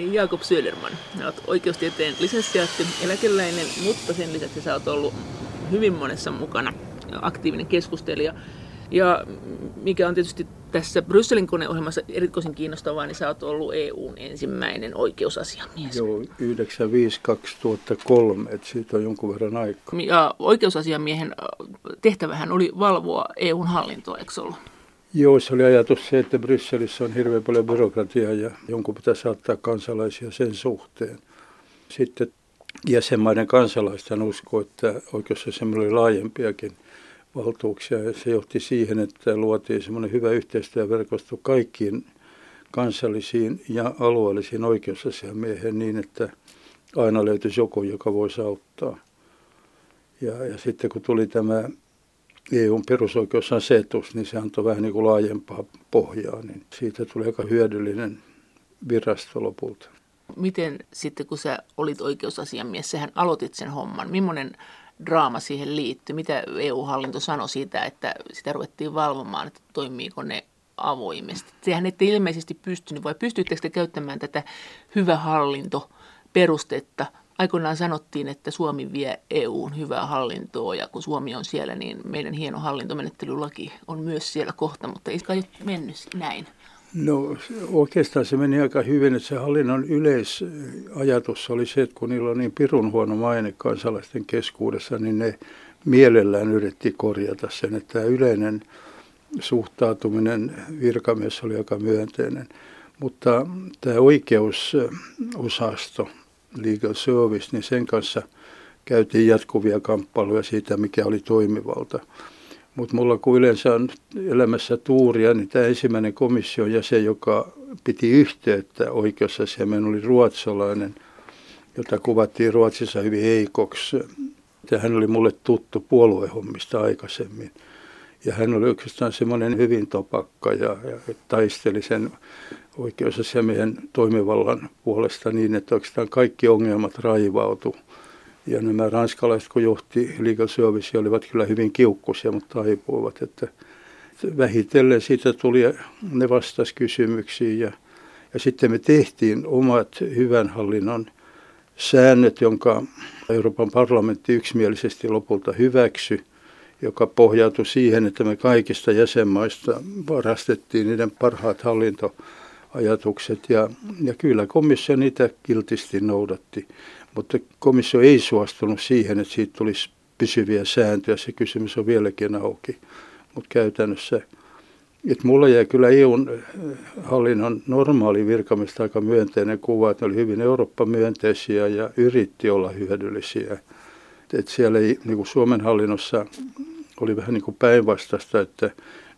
Jakob Söderman. Olet oikeustieteen lisenssiaatti, eläkeläinen, mutta sen lisäksi sä oot ollut hyvin monessa mukana aktiivinen keskustelija. Ja mikä on tietysti tässä Brysselin koneohjelmassa erikoisen kiinnostavaa, niin sä oot ollut EUn ensimmäinen oikeusasiamies. Joo, 95-2003, että siitä on jonkun verran aikaa. Ja oikeusasiamiehen tehtävähän oli valvoa EUn hallintoa, eikö ollut? Joo, se oli ajatus se, että Brysselissä on hirveän paljon byrokratiaa ja jonkun pitää saattaa kansalaisia sen suhteen. Sitten jäsenmaiden kansalaisten usko, että oikeusasiamiehellä oli laajempiakin valtuuksia ja se johti siihen, että luotiin semmoinen hyvä yhteistyöverkosto kaikkiin kansallisiin ja alueellisiin oikeusasiamiehen niin, että aina löytyisi joku, joka voisi auttaa. Ja, ja sitten kun tuli tämä EUn perusoikeusasetus, niin se antoi vähän niin kuin laajempaa pohjaa, niin siitä tuli aika hyödyllinen virasto lopulta. Miten sitten, kun sä olit oikeusasiamies, sähän aloitit sen homman, millainen draama siihen liittyy? Mitä EU-hallinto sanoi siitä, että sitä ruvettiin valvomaan, että toimiiko ne avoimesti? Sehän ette ilmeisesti pystynyt, vai pystyittekö te käyttämään tätä hyvä hallinto perustetta aikoinaan sanottiin, että Suomi vie EUn hyvää hallintoa ja kun Suomi on siellä, niin meidän hieno hallintomenettelylaki on myös siellä kohta, mutta ei kai mennyt näin. No oikeastaan se meni aika hyvin, että se hallinnon yleisajatus oli se, että kun niillä on niin pirun huono maine kansalaisten keskuudessa, niin ne mielellään yritti korjata sen, että tämä yleinen suhtautuminen virkamies oli aika myönteinen. Mutta tämä oikeusosasto, legal service, niin sen kanssa käytiin jatkuvia kamppailuja siitä, mikä oli toimivalta. Mutta mulla kun yleensä on elämässä tuuria, niin tämä ensimmäinen komission jäsen, joka piti yhteyttä oikeusasiameen, oli ruotsalainen, jota kuvattiin Ruotsissa hyvin heikoksi. Ja hän oli mulle tuttu puoluehommista aikaisemmin. Ja hän oli oikeastaan semmoinen hyvin topakka ja, ja taisteli sen oikeusasiamiehen toimivallan puolesta niin, että oikeastaan kaikki ongelmat raivautu. Ja nämä ranskalaiset, kun johti legal service, olivat kyllä hyvin kiukkuisia, mutta taipuivat. Että vähitellen siitä tuli, ne vastasi kysymyksiin ja, ja sitten me tehtiin omat hyvän hallinnon säännöt, jonka Euroopan parlamentti yksimielisesti lopulta hyväksyi joka pohjautui siihen, että me kaikista jäsenmaista varastettiin niiden parhaat hallinto ajatukset ja, ja kyllä komissio niitä kiltisti noudatti, mutta komissio ei suostunut siihen, että siitä tulisi pysyviä sääntöjä. Se kysymys on vieläkin auki, mutta käytännössä että mulla jäi kyllä EUn eh, hallinnon normaali virkamista aika myönteinen kuva, että ne oli hyvin Eurooppa-myönteisiä ja yritti olla hyödyllisiä. Että siellä ei, niin kuin Suomen hallinnossa oli vähän niin kuin päinvastaista, että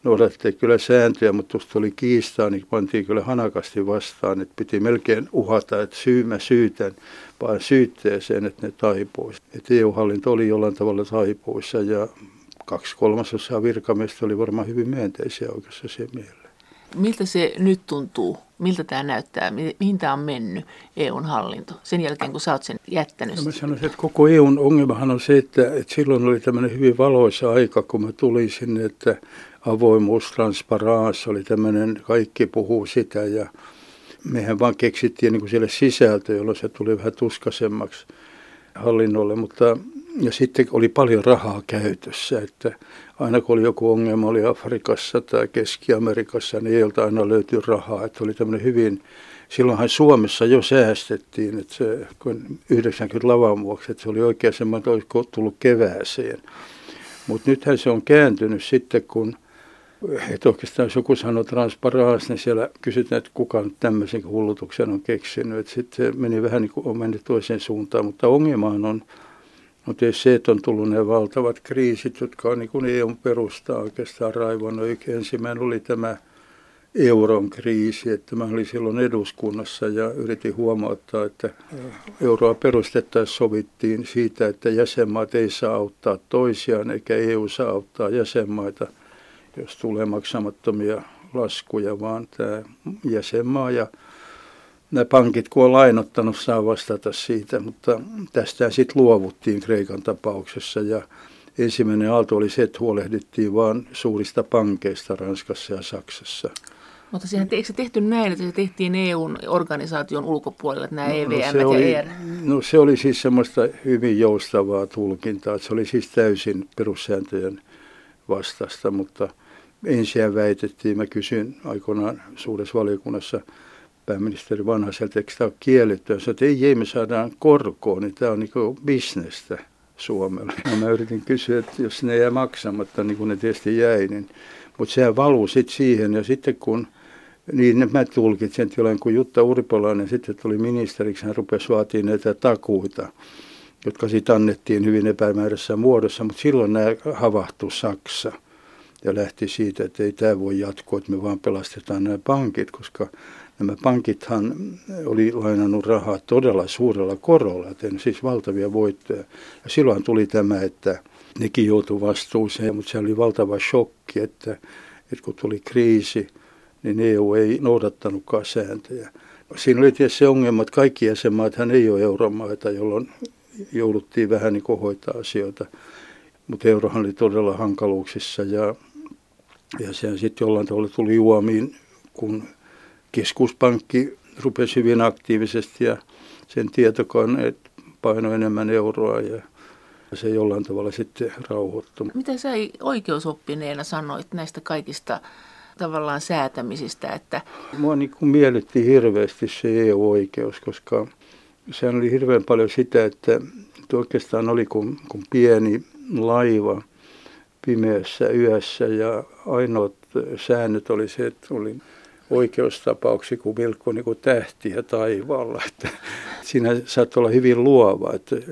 noudattiin kyllä sääntöjä, mutta tuosta tuli kiistaa, niin pantiin kyllä hanakasti vastaan, että piti melkein uhata, että syy mä syytän, vaan syytteeseen, että ne taipuisi. Että EU-hallinto oli jollain tavalla taipuissa ja kaksi kolmasosaa virkamiestä oli varmaan hyvin myönteisiä oikeassa se mielessä. Miltä se nyt tuntuu? Miltä tämä näyttää? Mihin tämä on mennyt, EUn hallinto, sen jälkeen kun sä oot sen jättänyt? No mä sanoisin, että koko EUn ongelmahan on se, että, että silloin oli tämmöinen hyvin valoisa aika, kun mä tulin sinne, että avoimuus, transparans oli tämmöinen, kaikki puhuu sitä ja mehän vaan keksittiin niin kuin sille sisältö, jolloin se tuli vähän tuskasemmaksi hallinnolle, mutta ja sitten oli paljon rahaa käytössä, että aina kun oli joku ongelma, oli Afrikassa tai Keski-Amerikassa, niin ei aina löytyi rahaa, että oli tämmöinen hyvin, silloinhan Suomessa jo säästettiin, että se, kun 90 lavan vuoksi, että se oli oikein semmoinen, että olisi tullut kevääseen. Mutta nythän se on kääntynyt sitten, kun että oikeastaan jos joku sanoo transparans, niin siellä kysytään, että kuka nyt tämmöisen hullutuksen on keksinyt. Sitten meni vähän niin kuin on mennyt toiseen suuntaan, mutta ongelmahan on, on se, että on tullut ne valtavat kriisit, jotka on niin kuin EUn perustaa oikeastaan raivannut. Ensimmäinen oli tämä euron kriisi, että mä olin silloin eduskunnassa ja yritin huomauttaa, että euroa perustettaessa sovittiin siitä, että jäsenmaat ei saa auttaa toisiaan eikä EU saa auttaa jäsenmaita – jos tulee maksamattomia laskuja, vaan tämä jäsenmaa ja nämä pankit, kun on lainottanut, saa vastata siitä, mutta tästä sitten luovuttiin Kreikan tapauksessa ja ensimmäinen aalto oli se, että huolehdittiin vain suurista pankeista Ranskassa ja Saksassa. Mutta sehän, eikö se tehty näin, että se tehtiin EUn organisaation ulkopuolella, että nämä no, EVM no se ja oli, ER? No se oli siis semmoista hyvin joustavaa tulkintaa, että se oli siis täysin perussääntöjen vastasta, mutta ensin väitettiin, mä kysyin aikoinaan suuressa valiokunnassa pääministeri Vanhaselta, eikö tämä ole kiellettyä? Sanoin, että ei, ei, me saadaan korkoon, niin tämä on niin bisnestä Suomelle. No mä yritin kysyä, että jos ne jää maksamatta, niin kuin ne tietysti jäi, niin, mutta sehän valuu sitten siihen, ja sitten kun niin mä tulkitsen tilanne, kun Jutta Urpolainen sitten tuli ministeriksi, hän rupesi vaatimaan näitä takuita, jotka sitten annettiin hyvin epämääräisessä muodossa, mutta silloin nämä havahtui Saksa ja lähti siitä, että ei tämä voi jatkua, että me vaan pelastetaan nämä pankit, koska nämä pankithan oli lainannut rahaa todella suurella korolla, tehnyt siis valtavia voittoja. Ja silloin tuli tämä, että nekin joutui vastuuseen, mutta se oli valtava shokki, että, että kun tuli kriisi, niin EU ei noudattanutkaan sääntöjä. Siinä oli tietysti se ongelma, että kaikki jäsenmaat hän ei ole euromaita, jolloin jouduttiin vähän niin hoitaa asioita. Mutta eurohan oli todella hankaluuksissa ja, ja sehän sitten jollain tavalla tuli juomiin, kun keskuspankki rupesi hyvin aktiivisesti ja sen tietokoneet paino enemmän euroa ja se jollain tavalla sitten rauhoittui. Mitä sä oikeusoppineena sanoit näistä kaikista tavallaan säätämisistä? Että... Mua niin kuin miellytti hirveästi se EU-oikeus, koska se oli hirveän paljon sitä, että oikeastaan oli kuin, kuin pieni laiva pimeässä yössä ja ainoat säännöt oli se, että oli oikeustapauksi kuin vilkku niin kuin tähtiä taivaalla. Että siinä saattoi olla hyvin luova. Että, että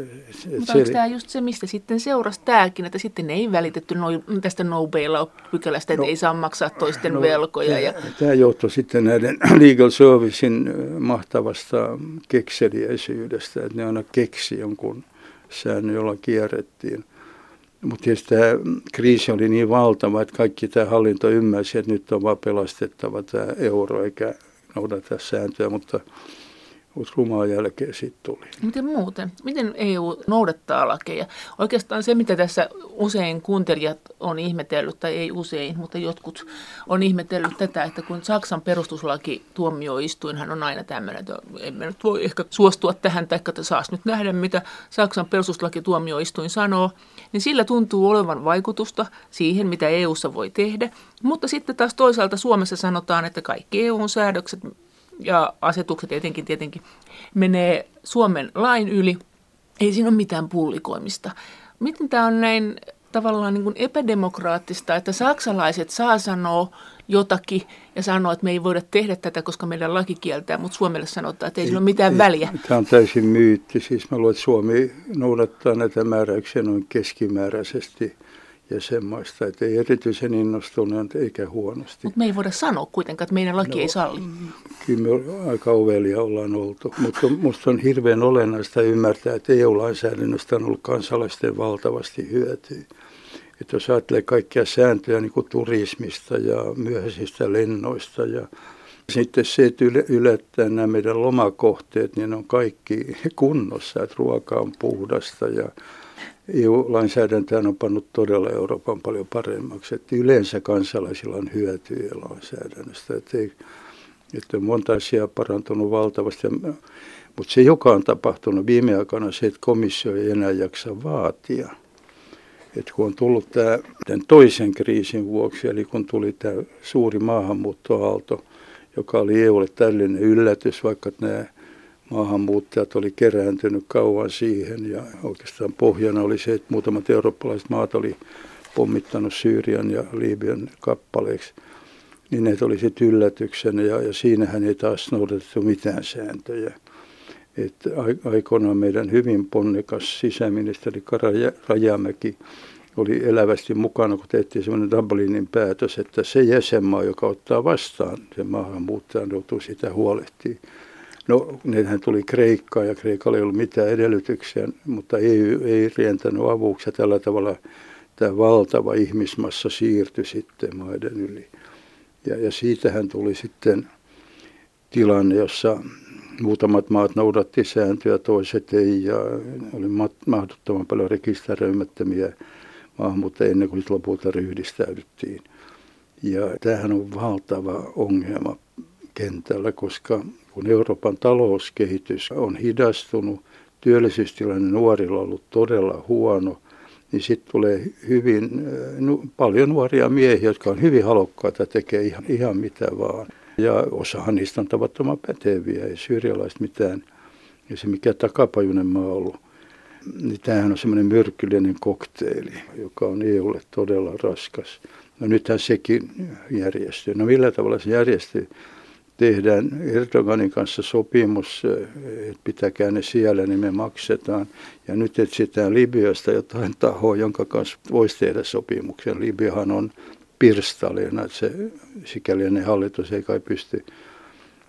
Mutta onko tämä just se, mistä sitten seurasi tämäkin, että sitten ei välitetty no, tästä no pykälästä, että no, ei saa maksaa toisten no, velkoja. Tämä, ja... tämä johtui sitten näiden legal servicein mahtavasta kekseliäisyydestä, että ne aina keksi jonkun säännön, jolla kierrettiin. Mutta tietysti tämä kriisi oli niin valtava, että kaikki tämä hallinto ymmärsi, että nyt on vaan pelastettava tämä euro eikä noudata sääntöjä, mutta mutta rumaan jälkeen sitten tuli. Miten muuten? Miten EU noudattaa lakeja? Oikeastaan se, mitä tässä usein kuuntelijat on ihmetellyt, tai ei usein, mutta jotkut on ihmetellyt tätä, että kun Saksan perustuslaki tuomioistuinhan on aina tämmöinen, että emme nyt voi ehkä suostua tähän, tai että saas nyt nähdä, mitä Saksan perustuslaki tuomioistuin sanoo, niin sillä tuntuu olevan vaikutusta siihen, mitä EUssa voi tehdä. Mutta sitten taas toisaalta Suomessa sanotaan, että kaikki EUn säädökset ja asetukset etenkin tietenkin menee Suomen lain yli. Ei siinä ole mitään pullikoimista. Miten tämä on näin tavallaan niin kuin epädemokraattista, että saksalaiset saa sanoa jotakin ja sanoa, että me ei voida tehdä tätä, koska meidän laki kieltää, mutta Suomelle sanotaan, että ei, ei sillä ole mitään ei, väliä. Tämä on täysin myytti. Siis mä luulen, että Suomi noudattaa näitä määräyksiä noin keskimääräisesti – jäsenmaista, että ei erityisen innostuneet eikä huonosti. Mutta me ei voida sanoa kuitenkaan, että meidän laki no, ei salli. Kyllä me aika ovelia ollaan oltu, mutta minusta on hirveän olennaista ymmärtää, että EU-lainsäädännöstä on ollut kansalaisten valtavasti hyötyä. Että jos ajattelee kaikkia sääntöjä niin kuin turismista ja myöhäisistä lennoista ja sitten se, että yllättää nämä meidän lomakohteet, niin ne on kaikki kunnossa, että ruoka on puhdasta ja EU-lainsäädäntö on pannut todella Euroopan paljon paremmaksi. Että yleensä kansalaisilla on hyötyä lainsäädännöstä. Että, ei, että on monta asiaa parantunut valtavasti. Mutta se, joka on tapahtunut viime aikoina, se, että komissio ei enää jaksa vaatia. Et kun on tullut tämä, tämän toisen kriisin vuoksi, eli kun tuli tämä suuri maahanmuuttoaalto, joka oli EUlle tällainen yllätys, vaikka nämä maahanmuuttajat oli kerääntynyt kauan siihen ja oikeastaan pohjana oli se, että muutamat eurooppalaiset maat oli pommittanut Syyrian ja Liibyan kappaleeksi, niin ne oli sitten yllätyksenä ja, ja siinähän ei taas noudatettu mitään sääntöjä. että aikoinaan meidän hyvin ponnekas sisäministeri Rajamäki oli elävästi mukana, kun tehtiin semmoinen Dublinin päätös, että se jäsenmaa, joka ottaa vastaan sen maahanmuuttajan, joutuu sitä huolehtimaan. No, nehän tuli Kreikkaan ja Kreikalla ei ollut mitään edellytyksiä, mutta ei, ei rientänyt avuksi ja tällä tavalla tämä valtava ihmismassa siirtyi sitten maiden yli. Ja, ja siitähän tuli sitten tilanne, jossa muutamat maat noudatti sääntöjä, toiset ei, ja oli mahdottoman paljon rekisteröimättömiä maahanmuuttajia ennen kuin lopulta ryhdistäydyttiin. Ja tämähän on valtava ongelma kentällä, koska kun Euroopan talouskehitys on hidastunut, työllisyystilanne nuorilla on ollut todella huono, niin sitten tulee hyvin no, paljon nuoria miehiä, jotka on hyvin halukkaita tekee ihan, ihan mitä vaan. Ja osahan niistä on tavattoman päteviä, ei syyrialaiset mitään, ja se mikä takapajunen maa ollut. Niin tämähän on semmoinen myrkyllinen kokteili, joka on EUlle todella raskas. No nythän sekin järjestyy. No millä tavalla se järjestyy? Tehdään Erdoganin kanssa sopimus, että pitäkää ne siellä, niin me maksetaan. Ja nyt etsitään Libyasta jotain tahoa, jonka kanssa voisi tehdä sopimuksen. Libyahan on pirstaleena, että se sikäli ne hallitus ei kai pysty.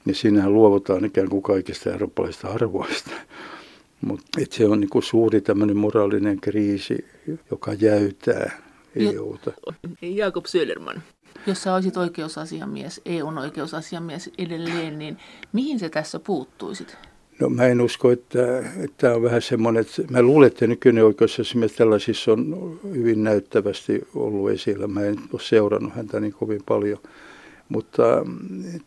Niin siinähän luovutaan ikään kuin kaikista eurooppalaisista arvoista. Mutta se on niinku suuri tämmöinen moraalinen kriisi, joka jäytää EUta. Jakob Söderman, jos sä olisit oikeusasiamies, EUn oikeusasiamies edelleen, niin mihin se tässä puuttuisit? No mä en usko, että tämä on vähän semmoinen, että mä luulen, että nykyinen oikeusasiamies tällaisissa on hyvin näyttävästi ollut esillä. Mä en ole seurannut häntä niin kovin paljon. Mutta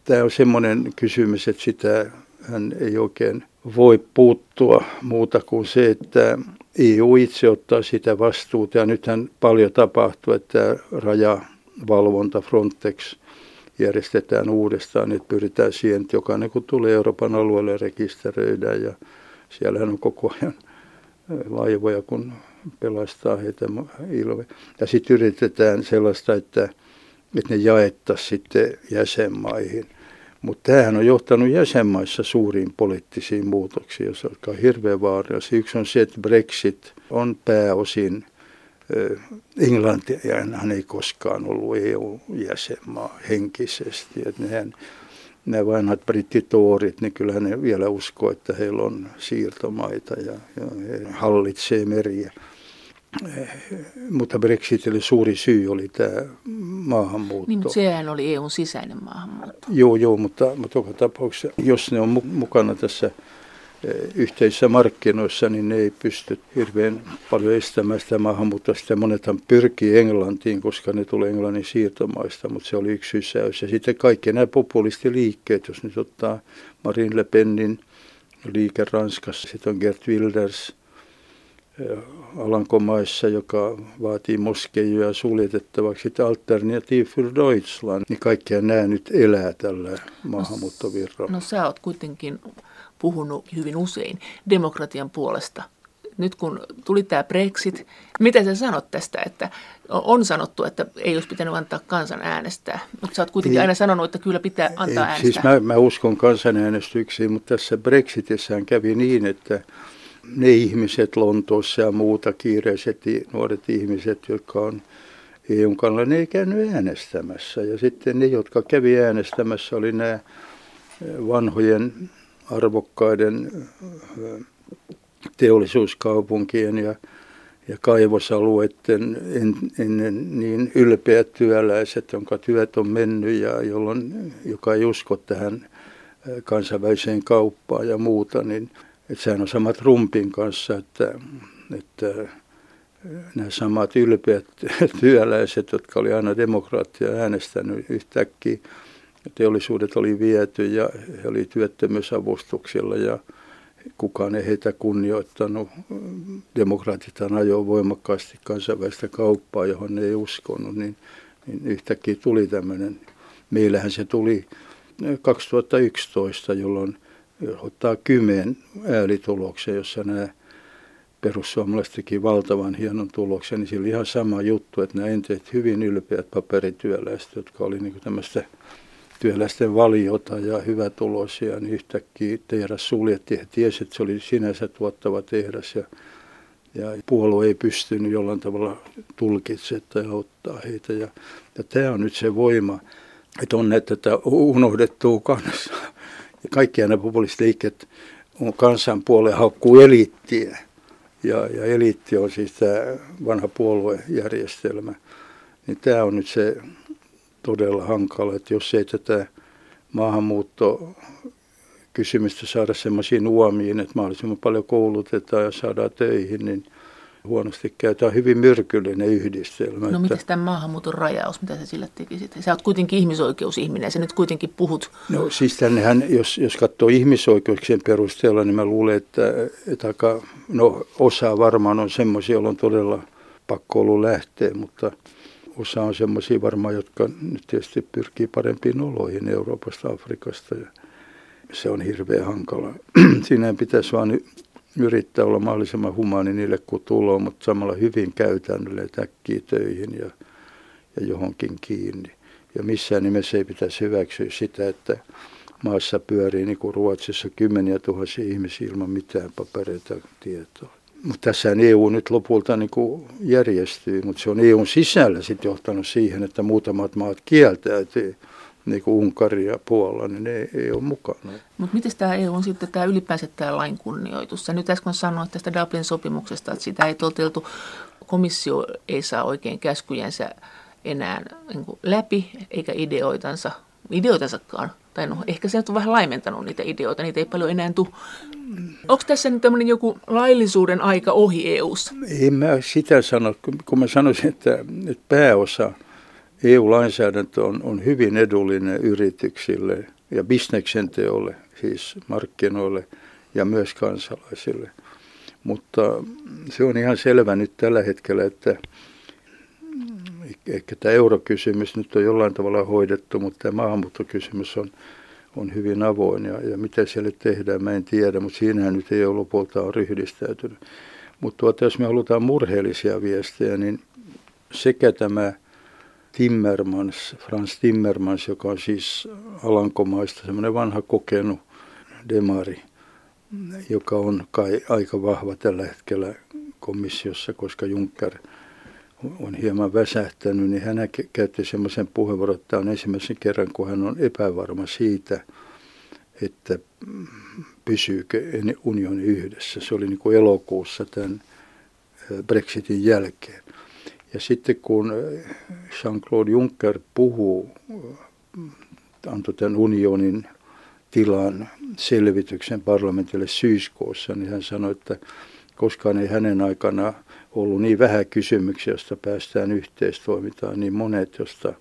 tämä on semmoinen kysymys, että sitä hän ei oikein voi puuttua muuta kuin se, että EU itse ottaa sitä vastuuta. Ja nythän paljon tapahtuu, että raja valvonta Frontex järjestetään uudestaan, että pyritään siihen, että jokainen kun tulee Euroopan alueelle rekisteröidään ja siellähän on koko ajan laivoja, kun pelastaa heitä ilve. Ja sitten yritetään sellaista, että, että ne jaettaisiin sitten jäsenmaihin. Mutta tämähän on johtanut jäsenmaissa suuriin poliittisiin muutoksiin, jotka on hirveän vaarallisia. Yksi on se, että Brexit on pääosin Englantihan ei koskaan ollut EU-jäsenmaa henkisesti. Että nehän, nämä vanhat brittitoorit, niin kyllä ne vielä uskoo, että heillä on siirtomaita ja, ja he hallitsee meriä. Mutta Brexitille suuri syy oli tämä maahanmuutto. Niin, mutta sehän oli EUn sisäinen maahanmuutto. Joo, joo, mutta, mutta joka tapauksessa, jos ne on mukana tässä yhteisissä markkinoissa, niin ne ei pysty hirveän paljon estämään sitä maahanmuuttoa. Sitten monethan pyrkii Englantiin, koska ne tulee Englannin siirtomaista, mutta se oli yksi sysäys. Ja sitten kaikki nämä populistiliikkeet, jos nyt ottaa Marine Le Penin liike Ranskassa, sitten on Gert Wilders Alankomaissa, joka vaatii moskeijoja suljetettavaksi, sitten Alternative für Deutschland, niin kaikkia nämä nyt elää tällä maahanmuuttovirralla. No, no sä oot kuitenkin puhunut hyvin usein demokratian puolesta. Nyt kun tuli tämä Brexit, mitä sä sanot tästä, että on sanottu, että ei olisi pitänyt antaa kansan äänestää, mutta sä oot kuitenkin aina sanonut, että kyllä pitää antaa ei, äänestää. Siis mä, mä uskon kansanäänestyksiin, mutta tässä Brexitissään kävi niin, että ne ihmiset Lontoossa ja muuta kiireiset nuoret ihmiset, jotka on EUn kannalla, ne ei käynyt äänestämässä. Ja sitten ne, jotka kävi äänestämässä, oli nämä vanhojen arvokkaiden teollisuuskaupunkien ja, ja kaivosalueiden en, ennen niin ylpeät työläiset, jonka työt on mennyt ja jolloin, joka ei usko tähän kansainväliseen kauppaan ja muuta, niin että sehän on sama Trumpin kanssa, että, että nämä samat ylpeät työläiset, jotka oli aina demokraattia äänestänyt yhtäkkiä, teollisuudet oli viety ja he oli työttömyysavustuksilla ja kukaan ei heitä kunnioittanut. Demokraatithan ajoi voimakkaasti kansainvälistä kauppaa, johon ne ei uskonut, niin, niin yhtäkkiä tuli tämmöinen, meillähän se tuli 2011, jolloin ottaa kymmen äärituloksen, jossa nämä perussuomalaiset teki valtavan hienon tuloksen, niin sillä oli ihan sama juttu, että nämä enteet hyvin ylpeät paperityöläiset, jotka oli niin tämmöistä työläisten valiota ja hyvätuloisia, niin yhtäkkiä tehdas suljettiin. He tiesivät, että se oli sinänsä tuottava tehdas ja, ja puolue ei pystynyt jollain tavalla tulkitsemaan tai auttaa heitä. Ja, ja tämä on nyt se voima, että on näitä tätä unohdettua kanssa. Ja kaikki nämä populistiikkeet on kansan puoleen haukkuu eliittiä. Ja, ja eliitti on siis tämä vanha puoluejärjestelmä. Niin tämä on nyt se todella hankala, että jos ei tätä maahanmuutto kysymystä saada semmoisiin uomiin, että mahdollisimman paljon koulutetaan ja saadaan töihin, niin huonosti käy. Tämä on hyvin myrkyllinen yhdistelmä. No miten tämä maahanmuuton rajaus, mitä sä sillä tekisit? Sä oot kuitenkin ihmisoikeusihminen sä nyt kuitenkin puhut. No siis tännehän, jos, jos katsoo ihmisoikeuksien perusteella, niin mä luulen, että, että aika, no, osa varmaan on semmoisia, joilla on todella pakko ollut lähteä, mutta osa on semmoisia varmaan, jotka nyt tietysti pyrkii parempiin oloihin Euroopasta, Afrikasta ja se on hirveän hankala. Siinä pitäisi vaan yrittää olla mahdollisimman humaani niille, kun tulee, mutta samalla hyvin käytännölle äkkiä töihin ja, ja johonkin kiinni. Ja missään nimessä ei pitäisi hyväksyä sitä, että maassa pyörii niin kuin Ruotsissa kymmeniä tuhansia ihmisiä ilman mitään papereita tietoa. Mutta tässä EU nyt lopulta niin kuin järjestyy, mutta se on EUn sisällä sitten johtanut siihen, että muutamat maat kieltäytyy niin kuin Unkari ja Puola, niin ne ei ole mukana. Mutta miten tämä EU on sitten tämä ylipäänsä tämä lain kunnioitus? Sä nyt äsken sanoit tästä Dublin sopimuksesta, että sitä ei toteutu. Komissio ei saa oikein käskyjensä enää niin läpi, eikä ideoitansa, ideoitansakaan. Tai no, ehkä se on vähän laimentanut niitä ideoita, niitä ei paljon enää tule. Onko tässä nyt tämmöinen joku laillisuuden aika ohi EU:ssa? En mä sitä sano, kun mä sanoisin, että, että pääosa – EU-lainsäädäntö on, on hyvin edullinen yrityksille ja bisneksen teolle, siis markkinoille ja myös kansalaisille. Mutta se on ihan selvä nyt tällä hetkellä, että ehkä tämä eurokysymys nyt on jollain tavalla hoidettu, mutta tämä maahanmuuttokysymys on, on hyvin avoin ja, ja mitä siellä tehdään, mä en tiedä, mutta siinähän nyt ei ole lopulta on ryhdistäytynyt. Mutta tuota, jos me halutaan murheellisia viestejä, niin sekä tämä – Timmermans, Frans Timmermans, joka on siis Alankomaista semmoinen vanha kokenut demari, joka on kai aika vahva tällä hetkellä komissiossa, koska Juncker on hieman väsähtänyt, niin hän käytti semmoisen puheenvuoron, että on ensimmäisen kerran, kun hän on epävarma siitä, että pysyykö unioni yhdessä. Se oli niin kuin elokuussa tämän Brexitin jälkeen. Ja sitten kun Jean-Claude Juncker puhuu, antoi tämän unionin tilan selvityksen parlamentille syyskuussa, niin hän sanoi, että koskaan ei hänen aikana ollut niin vähän kysymyksiä, joista päästään yhteistoimintaan, niin monet, joista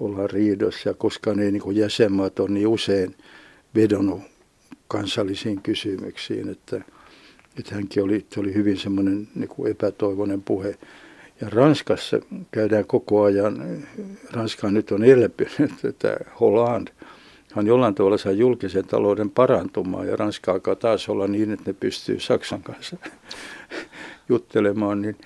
ollaan riidossa ja koskaan ei niin jäsenmaat ole niin usein vedonnut kansallisiin kysymyksiin, että, että hänkin oli, oli hyvin semmoinen niin epätoivoinen puhe. Ja Ranskassa käydään koko ajan, Ranska nyt on elpynyt, että Holland, hän jollain tavalla saa julkisen talouden parantumaan ja Ranska alkaa taas olla niin, että ne pystyy Saksan kanssa juttelemaan, niin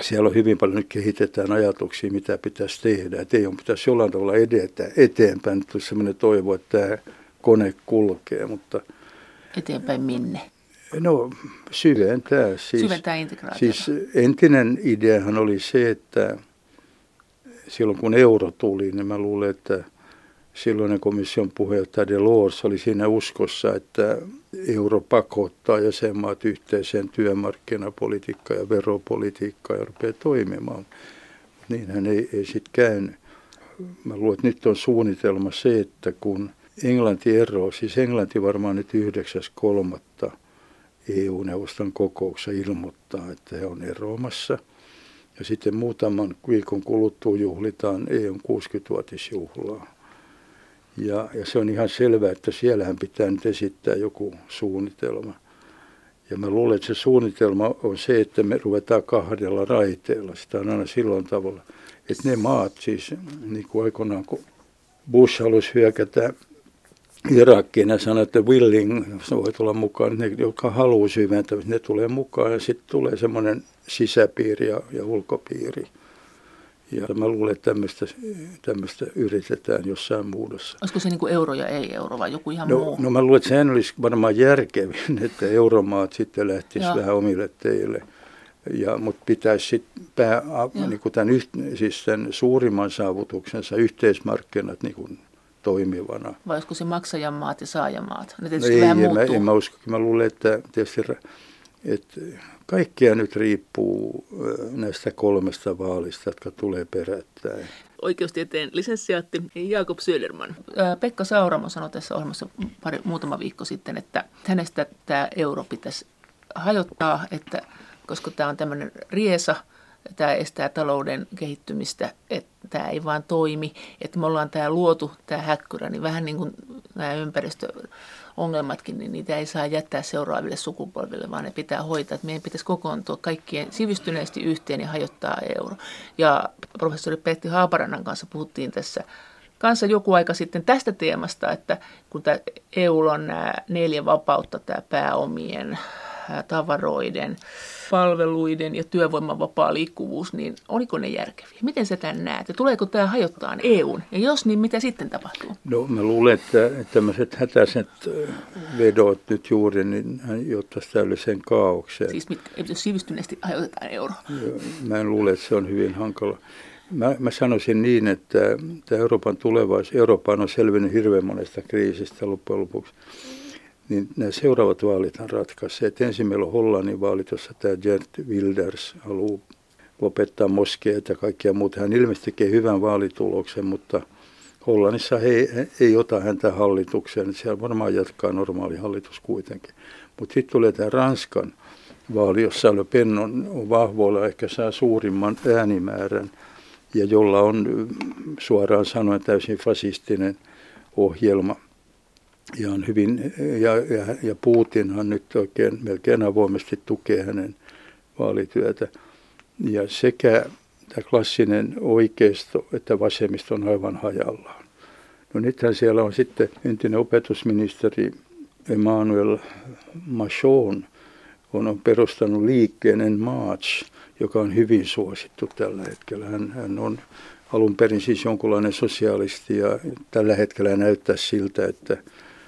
siellä on hyvin paljon nyt kehitetään ajatuksia, mitä pitäisi tehdä. Että ei on pitäisi jollain tavalla edetä eteenpäin. Nyt olisi sellainen toivo, että tämä kone kulkee, mutta... Eteenpäin minne? No syventää. Siis, syventää integraatiota. Siis entinen ideahan oli se, että silloin kun euro tuli, niin mä luulen, että silloinen komission puheenjohtaja Delors oli siinä uskossa, että euro pakottaa jäsenmaat yhteiseen työmarkkinapolitiikkaan ja veropolitiikkaan ja rupeaa toimimaan. Niinhän ei, ei sitten käynyt. Mä luulen, että nyt on suunnitelma se, että kun Englanti eroaa, siis Englanti varmaan nyt 9.3 EU-neuvoston kokouksessa ilmoittaa, että he on eroamassa. Ja sitten muutaman viikon kuluttua juhlitaan EUn 60-vuotisjuhlaa. Ja, ja se on ihan selvää, että siellähän pitää nyt esittää joku suunnitelma. Ja mä luulen, että se suunnitelma on se, että me ruvetaan kahdella raiteella. Sitä on aina silloin tavalla, että ne maat siis, niin kuin aikoinaan kun Bush halusi hyökätä Irakkiin ja sanoi, että willing voi tulla mukaan, ne, jotka haluaa syventää, ne tulee mukaan ja sitten tulee semmoinen sisäpiiri ja, ja ulkopiiri. Ja mä luulen, että tämmöistä, tämmöistä yritetään jossain muodossa. Olisiko se niin kuin euro ja ei-euro vai joku ihan no, muu? No mä luulen, että sehän olisi varmaan järkevin, että euromaat sitten lähtisivät vähän omille teille. Ja, mutta pitäisi sitten pää, niin kuin tämän, siis tämän suurimman saavutuksensa yhteismarkkinat niin kuin toimivana. Vai olisiko se maksajamaat ja saajamaat? Ne no ei, vähän en, mä, en mä usko. Mä luulen, että tietysti että kaikkea nyt riippuu näistä kolmesta vaalista, jotka tulee perättäin. Oikeustieteen lisenssiaatti Jaakob Söderman. Pekka Sauramo sanoi tässä ohjelmassa pari, muutama viikko sitten, että hänestä tämä euro pitäisi hajottaa, että koska tämä on tämmöinen riesa, tämä estää talouden kehittymistä, että tämä ei vaan toimi, että me ollaan tämä luotu, tämä häkkyrä, niin vähän niin kuin nämä ympäristöongelmatkin, niin niitä ei saa jättää seuraaville sukupolville, vaan ne pitää hoitaa. Meidän pitäisi kokoontua kaikkien sivistyneesti yhteen ja hajottaa euro. Ja professori Petti Haaparannan kanssa puhuttiin tässä kanssa joku aika sitten tästä teemasta, että kun tämä EU on nämä neljä vapautta, tämä pääomien, tavaroiden, palveluiden ja työvoiman vapaa liikkuvuus, niin oliko ne järkeviä? Miten sä tämän näet? Ja tuleeko tämä hajottaa EUn? Ja jos, niin mitä sitten tapahtuu? No mä luulen, että, tämmöiset hätäiset vedot nyt juuri, niin hän johtaisi täydelliseen kaaukseen. Siis mitkä, jos sivistyneesti hajotetaan euro? Mä en luule, että se on hyvin hankala. Mä, mä sanoisin niin, että tämä Euroopan tulevaisuus, Eurooppa on selvinnyt hirveän monesta kriisistä loppujen lopuksi niin nämä seuraavat vaalit on ratkaisseet. Ensin meillä on Hollannin vaalit, jossa tämä Gert Wilders haluaa lopettaa moskeet ja kaikkia muuta. Hän ilmeisesti tekee hyvän vaalituloksen, mutta Hollannissa he, he ei ota häntä hallitukseen. Siellä varmaan jatkaa normaali hallitus kuitenkin. Mutta sitten tulee tämä Ranskan vaali, jossa Le Pen on, vahvoilla, ehkä saa suurimman äänimäärän ja jolla on suoraan sanoen täysin fasistinen ohjelma – ja, on hyvin, ja, ja, ja Putinhan nyt oikein melkein avoimesti tukee hänen vaalityötä. Ja sekä tämä klassinen oikeisto että vasemmisto on aivan hajallaan. No nythän siellä on sitten entinen opetusministeri Emmanuel Machon on, on perustanut liikkeen En March, joka on hyvin suosittu tällä hetkellä. Hän, hän on alun perin siis jonkunlainen sosialisti ja tällä hetkellä näyttää siltä, että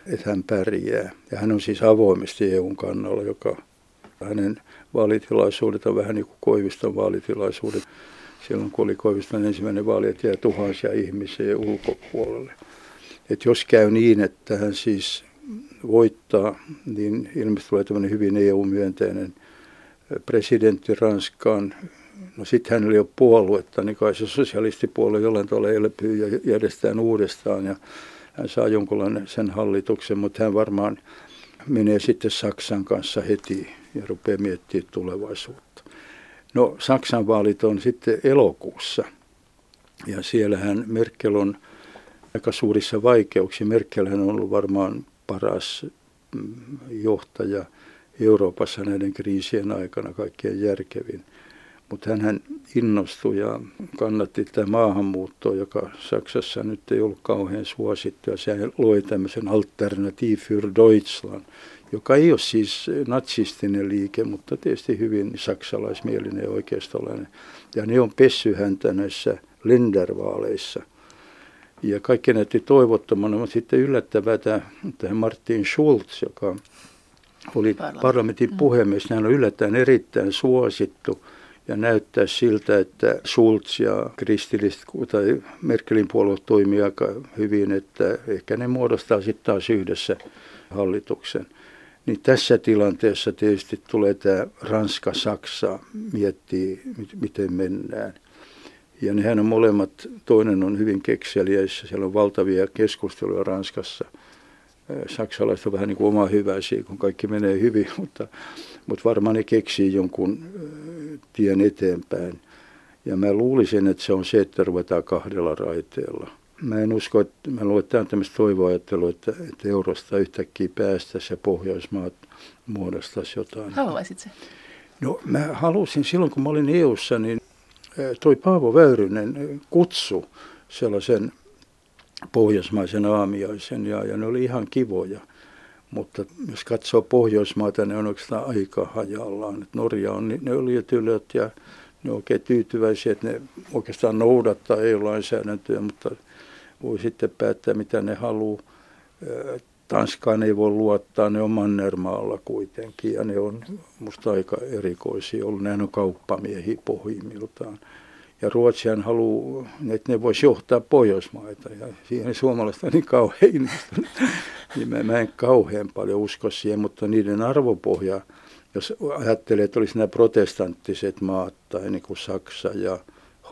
että hän pärjää. Ja hän on siis avoimesti EUn kannalla, joka hänen vaalitilaisuudet on vähän niin kuin Koiviston vaalitilaisuudet. Silloin kun oli Koiviston ensimmäinen vaali, että jää tuhansia ihmisiä ulkopuolelle. Et jos käy niin, että hän siis voittaa, niin ilmeisesti tulee tämmöinen hyvin EU-myönteinen presidentti Ranskaan. No sitten hänellä ei ole puoluetta, niin kai se sosialistipuolue jollain tavalla elpyy ja järjestetään uudestaan. Ja hän saa jonkunlainen sen hallituksen, mutta hän varmaan menee sitten Saksan kanssa heti ja rupeaa miettimään tulevaisuutta. No Saksan vaalit on sitten elokuussa ja siellähän Merkel on aika suurissa vaikeuksissa. Merkel on ollut varmaan paras mm, johtaja Euroopassa näiden kriisien aikana, kaikkein järkevin. Mutta hän innostui ja kannatti tätä maahanmuuttoa, joka Saksassa nyt ei ollut kauhean suosittu. Ja se loi tämmöisen Alternativ für Deutschland, joka ei ole siis natsistinen liike, mutta tietysti hyvin saksalaismielinen ja oikeistolainen. Ja ne on pessy häntä näissä lendervaaleissa. Ja kaikki näytti toivottomana, mutta sitten yllättävää tämä, tämä Martin Schulz, joka oli parlamentin puhemies, hän on yllättäen erittäin suosittu – ja näyttää siltä, että Schulz ja kristilliset tai Merkelin puolue toimii aika hyvin, että ehkä ne muodostaa sitten taas yhdessä hallituksen. Niin tässä tilanteessa tietysti tulee tämä Ranska-Saksa miettii, miten mennään. Ja nehän on molemmat, toinen on hyvin kekseliäissä, siellä on valtavia keskusteluja Ranskassa. Saksalaiset on vähän niin kuin oma hyväisiä, kun kaikki menee hyvin, mutta mutta varmaan ne keksii jonkun tien eteenpäin. Ja mä luulisin, että se on se, että ruvetaan kahdella raiteella. Mä en usko, että mä luulen, että tämä on tämmöistä toivoajattelua, että, että eurosta yhtäkkiä päästäisiin ja Pohjoismaat muodostaisi jotain. Haluaisit se? No mä halusin silloin, kun mä olin EUssa, niin toi Paavo Väyrynen kutsu sellaisen pohjoismaisen aamiaisen ja, ja ne oli ihan kivoja. Mutta jos katsoo Pohjoismaita, ne on oikeastaan aika hajallaan. Et Norja on ne öljytylöt ja ne on oikein tyytyväisiä, että ne oikeastaan noudattaa EU-lainsäädäntöä, mutta voi sitten päättää, mitä ne haluaa. Tanskaan ei voi luottaa, ne on Mannermaalla kuitenkin ja ne on musta aika erikoisia ollut. Ne on kauppamiehiä pohjimmiltaan. Ja Ruotsihan haluaa, että ne voisi johtaa Pohjoismaita ja siihen suomalaista on niin kauhean innostunut. Niin mä, mä en kauhean paljon usko siihen, mutta niiden arvopohja, jos ajattelee, että olisi nämä protestanttiset maat tai niin kuin Saksa ja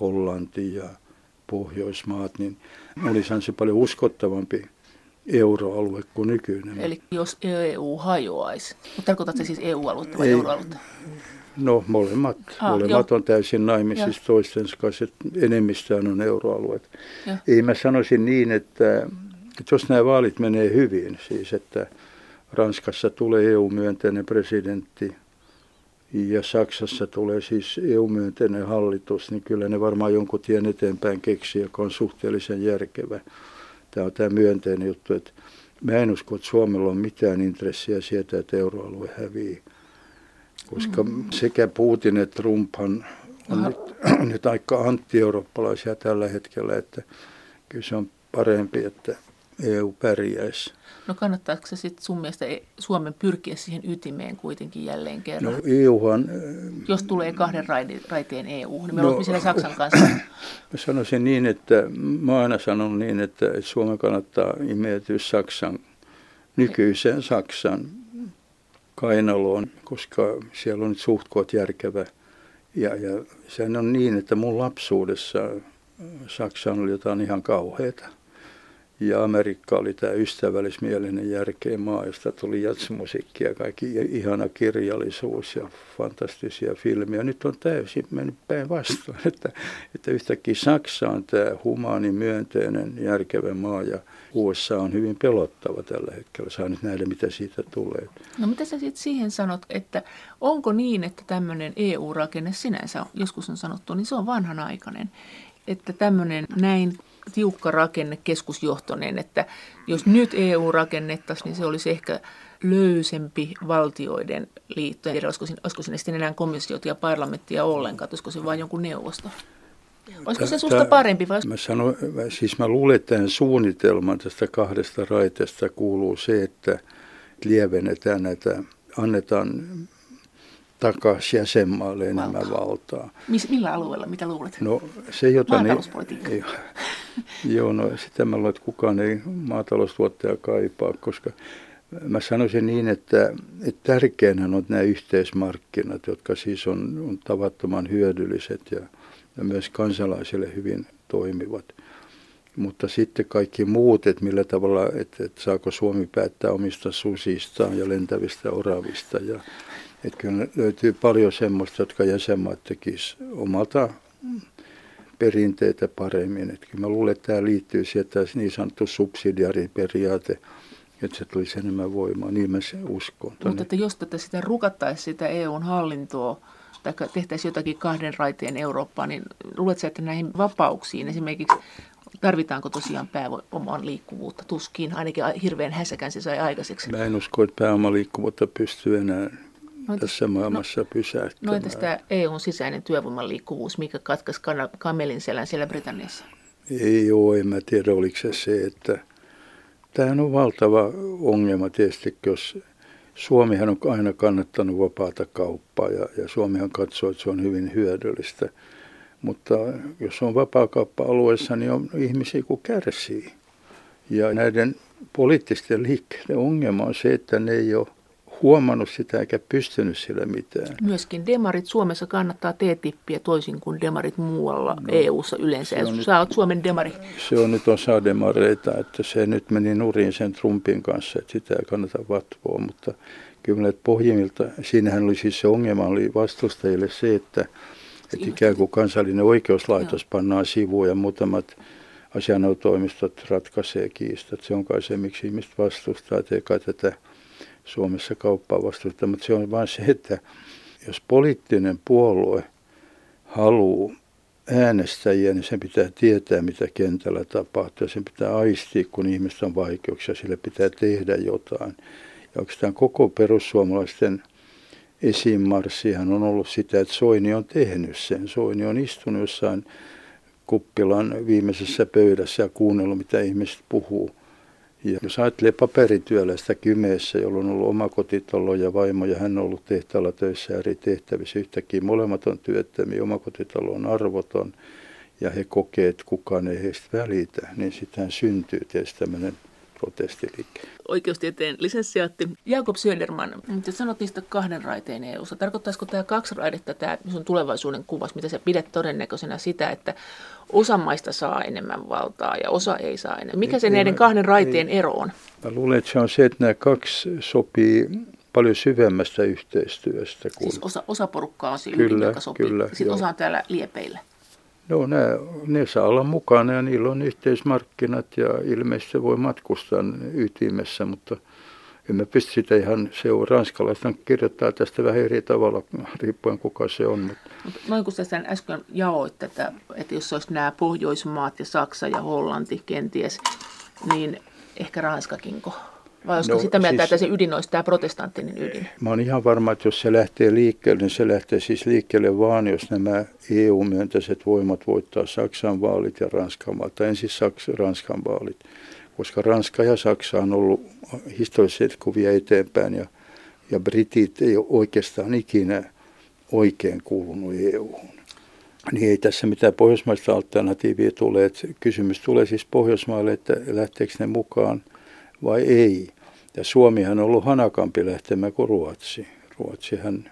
Hollanti ja Pohjoismaat, niin olisihan se paljon uskottavampi euroalue kuin nykyinen. Eli jos EU hajoaisi, mutta tarkoitatko siis EU-aluetta vai euroaluetta? No molemmat. Ah, molemmat jo. on täysin naimisissa toistensa kanssa. Enemmistään on euroalueet. Ja. Ei mä sanoisin niin, että, että jos nämä vaalit menee hyvin, siis että Ranskassa tulee EU-myönteinen presidentti ja Saksassa tulee siis EU-myönteinen hallitus, niin kyllä ne varmaan jonkun tien eteenpäin keksii, joka on suhteellisen järkevä. Tämä on tämä myönteinen juttu, että mä en usko, että Suomella on mitään intressiä sieltä, että euroalue hävii koska mm. sekä Putin että Trumphan on nyt, nyt aika anti-eurooppalaisia tällä hetkellä, että kyllä se on parempi, että EU pärjäisi. No kannattaako se sitten sun mielestä e- Suomen pyrkiä siihen ytimeen kuitenkin jälleen kerran? No EUhan... Jos tulee kahden raiteen EU, niin me no, siellä Saksan kanssa. Mä sanoisin niin, että mä aina sanon niin, että Suomen kannattaa imeytyä Saksan, nykyiseen Saksan kainaloon, koska siellä on nyt suhtkoot järkevä. Ja, ja sehän on niin, että mun lapsuudessa Saksa oli jotain ihan kauheata. Ja Amerikka oli tämä ystävällismielinen järkeä maa, josta tuli jatsmusiikkia ja kaikki ihana kirjallisuus ja fantastisia filmiä. Nyt on täysin mennyt päinvastoin, että, että yhtäkkiä Saksa on tämä humaani, myönteinen, järkevä maa ja USA on hyvin pelottava tällä hetkellä. Saa nyt nähdä, mitä siitä tulee. No mitä sä sitten siihen sanot, että onko niin, että tämmöinen EU-rakenne sinänsä, joskus on sanottu, niin se on vanhanaikainen, että tämmöinen näin tiukka rakenne, keskusjohtoinen, että jos nyt EU rakennettaisiin, niin se olisi ehkä löysempi valtioiden liitto. En tiedä, olisiko, olisiko sinne sitten enää komissiot ja parlamenttia ollenkaan, olisiko se vain jonkun neuvosto? Olisiko se susta parempi vai? Mä, sanon, siis mä luulen, että tämän suunnitelman tästä kahdesta raiteesta kuuluu se, että lievennetään näitä, annetaan takaisin jäsenmaalle enemmän Valta. valtaa. Mis, millä alueella, mitä luulet? No se, jota ne, Joo, no sitä mä luulen, että kukaan ei maataloustuottaja kaipaa, koska mä sanoisin niin, että, että tärkeänä on nämä yhteismarkkinat, jotka siis on, on tavattoman hyödylliset ja, ja myös kansalaisille hyvin toimivat. Mutta sitten kaikki muut, että millä tavalla, että, että saako Suomi päättää omista susistaan ja lentävistä oravista ja että kyllä löytyy paljon semmoista, jotka jäsenmaat tekisivät omalta perinteitä paremmin. Että kyllä mä luulen, että tämä liittyy siihen, että niin sanottu subsidiariperiaate, että se tulisi enemmän voimaa. Niin mä se uskon. Mutta että jos tätä sitä rukattaisiin sitä EUn hallintoa, tai tehtäisiin jotakin kahden raiteen Eurooppaa, niin luuletko että näihin vapauksiin esimerkiksi tarvitaanko tosiaan pääoman liikkuvuutta? Tuskin, ainakin hirveän häsäkän se sai aikaiseksi. Mä en usko, että liikkuvuutta pystyy enää no, tässä maailmassa no, pysäyttämään. No entäs tämä EUn sisäinen työvoiman liikkuvuus, mikä katkaisi kamelin selän siellä Britanniassa? Ei ole, en mä tiedä oliko se se, että tämähän on valtava ongelma tietysti, jos Suomihan on aina kannattanut vapaata kauppaa ja, ja Suomihan katsoo, että se on hyvin hyödyllistä. Mutta jos on vapaakauppa-alueessa, niin on ihmisiä, kun kärsii. Ja näiden poliittisten liikkeiden ongelma on se, että ne ei ole huomannut sitä eikä pystynyt sillä mitään. Myöskin demarit Suomessa kannattaa TTIPiä toisin kuin demarit muualla no, EU-ssa yleensä. Sä nyt, oot Suomen demari. Se on nyt osa demareita, että se nyt meni nurin sen Trumpin kanssa, että sitä ei kannata vatvoa, mutta kyllä pohjimmilta, siinähän oli siis se ongelma oli vastustajille se, että, että ikään kuin kansallinen oikeuslaitos Joo. pannaan sivuun ja muutamat asianajotoimistot ratkaisee kiistat. Se on kai se, miksi ihmiset vastustaa, että ei kai tätä Suomessa kauppaa vastusta, mutta se on vain se, että jos poliittinen puolue haluaa äänestäjiä, niin sen pitää tietää, mitä kentällä tapahtuu. Sen pitää aistia, kun ihmiset on vaikeuksia, sille pitää tehdä jotain. Ja oikeastaan koko perussuomalaisten esimarssihan on ollut sitä, että Soini on tehnyt sen. Soini on istunut jossain kuppilan viimeisessä pöydässä ja kuunnellut, mitä ihmiset puhuu. Ja jos ajattelee paperityöläistä Kymeessä, jolla on ollut oma kotitalo ja vaimo ja hän on ollut tehtaalla töissä eri tehtävissä, yhtäkkiä molemmat on työttömiä, oma kotitalo on arvoton ja he kokee, että kukaan ei heistä välitä, niin sitten syntyy tietysti tämmöinen protestiliike. Oikeustieteen lisenssiaatti Jakob Söderman, nyt sanot niistä kahden raiteen EU-ssa. Tarkoittaisiko tämä kaksi raidetta, tämä sun tulevaisuuden kuvas, mitä sä pidät todennäköisenä sitä, että osa maista saa enemmän valtaa ja osa ei saa enemmän? Mikä se ei, näiden kahden raiteen ei, ero on? Mä luulen, että se on se, että nämä kaksi sopii paljon syvemmästä yhteistyöstä. Kun... Siis osa, osa porukkaa on siinä kyllä, joka sopii. Kyllä, Sitten joo. osa on täällä liepeillä. No ne, ne saa olla mukana ja niillä on yhteismarkkinat ja ilmeisesti se voi matkustaa ytimessä, mutta emme pysty sitä ihan seuraa. Ranskalaiset kirjoittaa tästä vähän eri tavalla, riippuen kuka se on. Mutta. Noin kun sä äsken jaoit tätä, että jos olisi nämä Pohjoismaat ja Saksa ja Hollanti kenties, niin ehkä Ranskakinko? Vai olisiko no, sitä mieltä, siis, että se ydin olisi tämä protestanttinen ydin? Mä olen ihan varma, että jos se lähtee liikkeelle, niin se lähtee siis liikkeelle vaan, jos nämä EU-myönteiset voimat voittaa Saksan vaalit ja Ranskan vaalit. Tai ensin Saks, Ranskan vaalit, koska Ranska ja Saksa on ollut historiallisesti kuvia eteenpäin ja, ja Britit ei ole oikeastaan ikinä oikein kuulunut EU-hun. Niin ei tässä mitään pohjoismaista alternatiivia tule. Että kysymys tulee siis Pohjoismaille, että lähteekö ne mukaan vai ei. Ja Suomihan on ollut hanakampi lähtemään kuin Ruotsi. Ruotsihan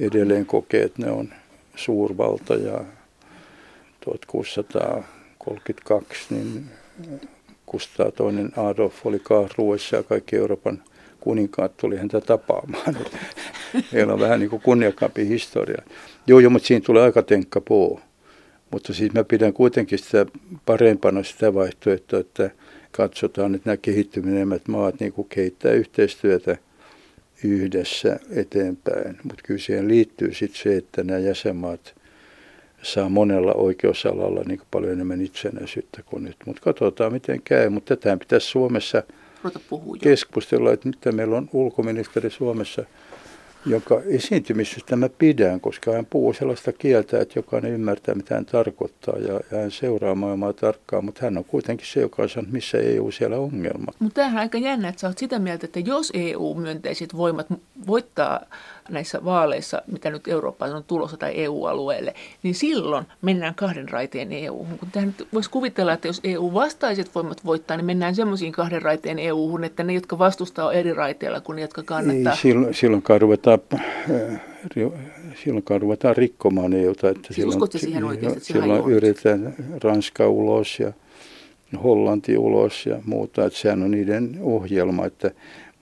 edelleen kokee, että ne on suurvalta ja 1632 niin Kustaa toinen Adolf oli Kaahruessa ja kaikki Euroopan kuninkaat tuli häntä tapaamaan. Heillä on vähän niin kuin kunniakkaampi historia. Joo, joo, mutta siinä tulee aika tenkka puu. Mutta siis mä pidän kuitenkin sitä parempana sitä vaihtoehtoa, että katsotaan, että nämä kehittyneemmät maat niin kuin kehittää yhteistyötä yhdessä eteenpäin. Mutta kyllä siihen liittyy sitten se, että nämä jäsenmaat saa monella oikeusalalla niin paljon enemmän itsenäisyyttä kuin nyt. Mutta katsotaan, miten käy. Mutta tätä pitäisi Suomessa keskustella, että mitä meillä on ulkoministeri Suomessa – jonka esiintymisestä mä pidän, koska hän puhuu sellaista kieltä, että jokainen ymmärtää, mitä hän tarkoittaa ja, ja hän seuraa maailmaa tarkkaan, mutta hän on kuitenkin se, joka on sanonut, missä EU siellä ongelma. Mutta tämähän on aika jännä, että sä oot sitä mieltä, että jos EU-myönteiset voimat voittaa näissä vaaleissa, mitä nyt Eurooppaan on tulossa tai EU-alueelle, niin silloin mennään kahden raiteen EU-hun. Kun tähän nyt voisi kuvitella, että jos EU-vastaiset voimat voittaa, niin mennään semmoisiin kahden raiteen EU-hun, että ne, jotka vastustaa, on eri raiteilla kuin ne, jotka kannattaa. Ei, silloin, silloin ruvetaan, äh, silloin ruvetaan rikkomaan EUta. Että siis silloin, siihen oikeasti, että silloin yritetään Ranska ulos ja Hollanti ulos ja muuta, että sehän on niiden ohjelma, että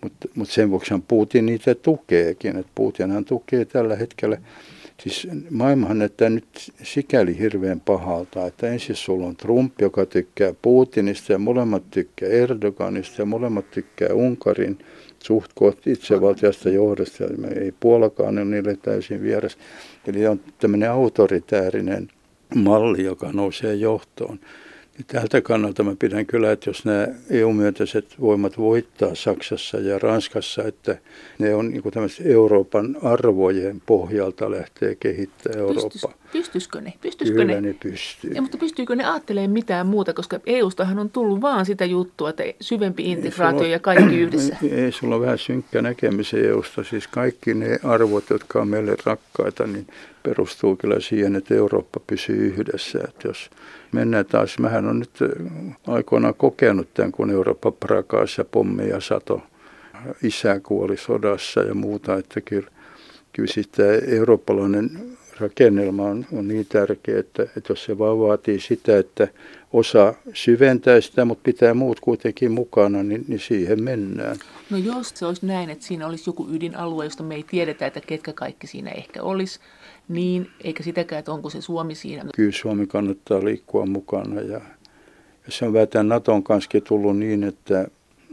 mutta mut sen vuoksi Putin niitä tukeekin. että Putinhan tukee tällä hetkellä. Siis maailmahan näyttää nyt sikäli hirveän pahalta, että ensin sulla on Trump, joka tykkää Putinista ja molemmat tykkää Erdoganista ja molemmat tykkää Unkarin suht kohti itsevaltiasta johdosta. Ei Puolakaan ole niille täysin vieras. Eli on tämmöinen autoritäärinen malli, joka nousee johtoon. Niin tältä kannalta mä pidän kyllä, että jos nämä EU-myönteiset voimat voittaa Saksassa ja Ranskassa, että ne on niin Euroopan arvojen pohjalta lähtee kehittämään Eurooppaa. Pystys, pystyisikö ne? Pystyisikö kyllä ne, ne pystyy. Ja, mutta pystyykö ne ajattelemaan mitään muuta, koska EUstahan on tullut vaan sitä juttua, että syvempi integraatio sulla, ja kaikki yhdessä. Ei, ei, sulla on vähän synkkä näkemys EUsta. Siis kaikki ne arvot, jotka on meille rakkaita, niin perustuu kyllä siihen, että Eurooppa pysyy yhdessä. Että jos mennään taas. Mähän on nyt aikoinaan kokenut tämän, kun Eurooppa prakaas ja pommeja sato. Isä kuoli sodassa ja muuta, että kyllä, kyllä siis tämä eurooppalainen rakennelma on, on niin tärkeä, että, että jos se vaan vaatii sitä, että osa syventää sitä, mutta pitää muut kuitenkin mukana, niin, niin siihen mennään. No jos se olisi näin, että siinä olisi joku ydinalue, josta me ei tiedetä, että ketkä kaikki siinä ehkä olisi, niin, eikä sitäkään, että onko se Suomi siinä. Kyllä Suomi kannattaa liikkua mukana ja, ja se on vähän tämän Naton kanssa tullut niin, että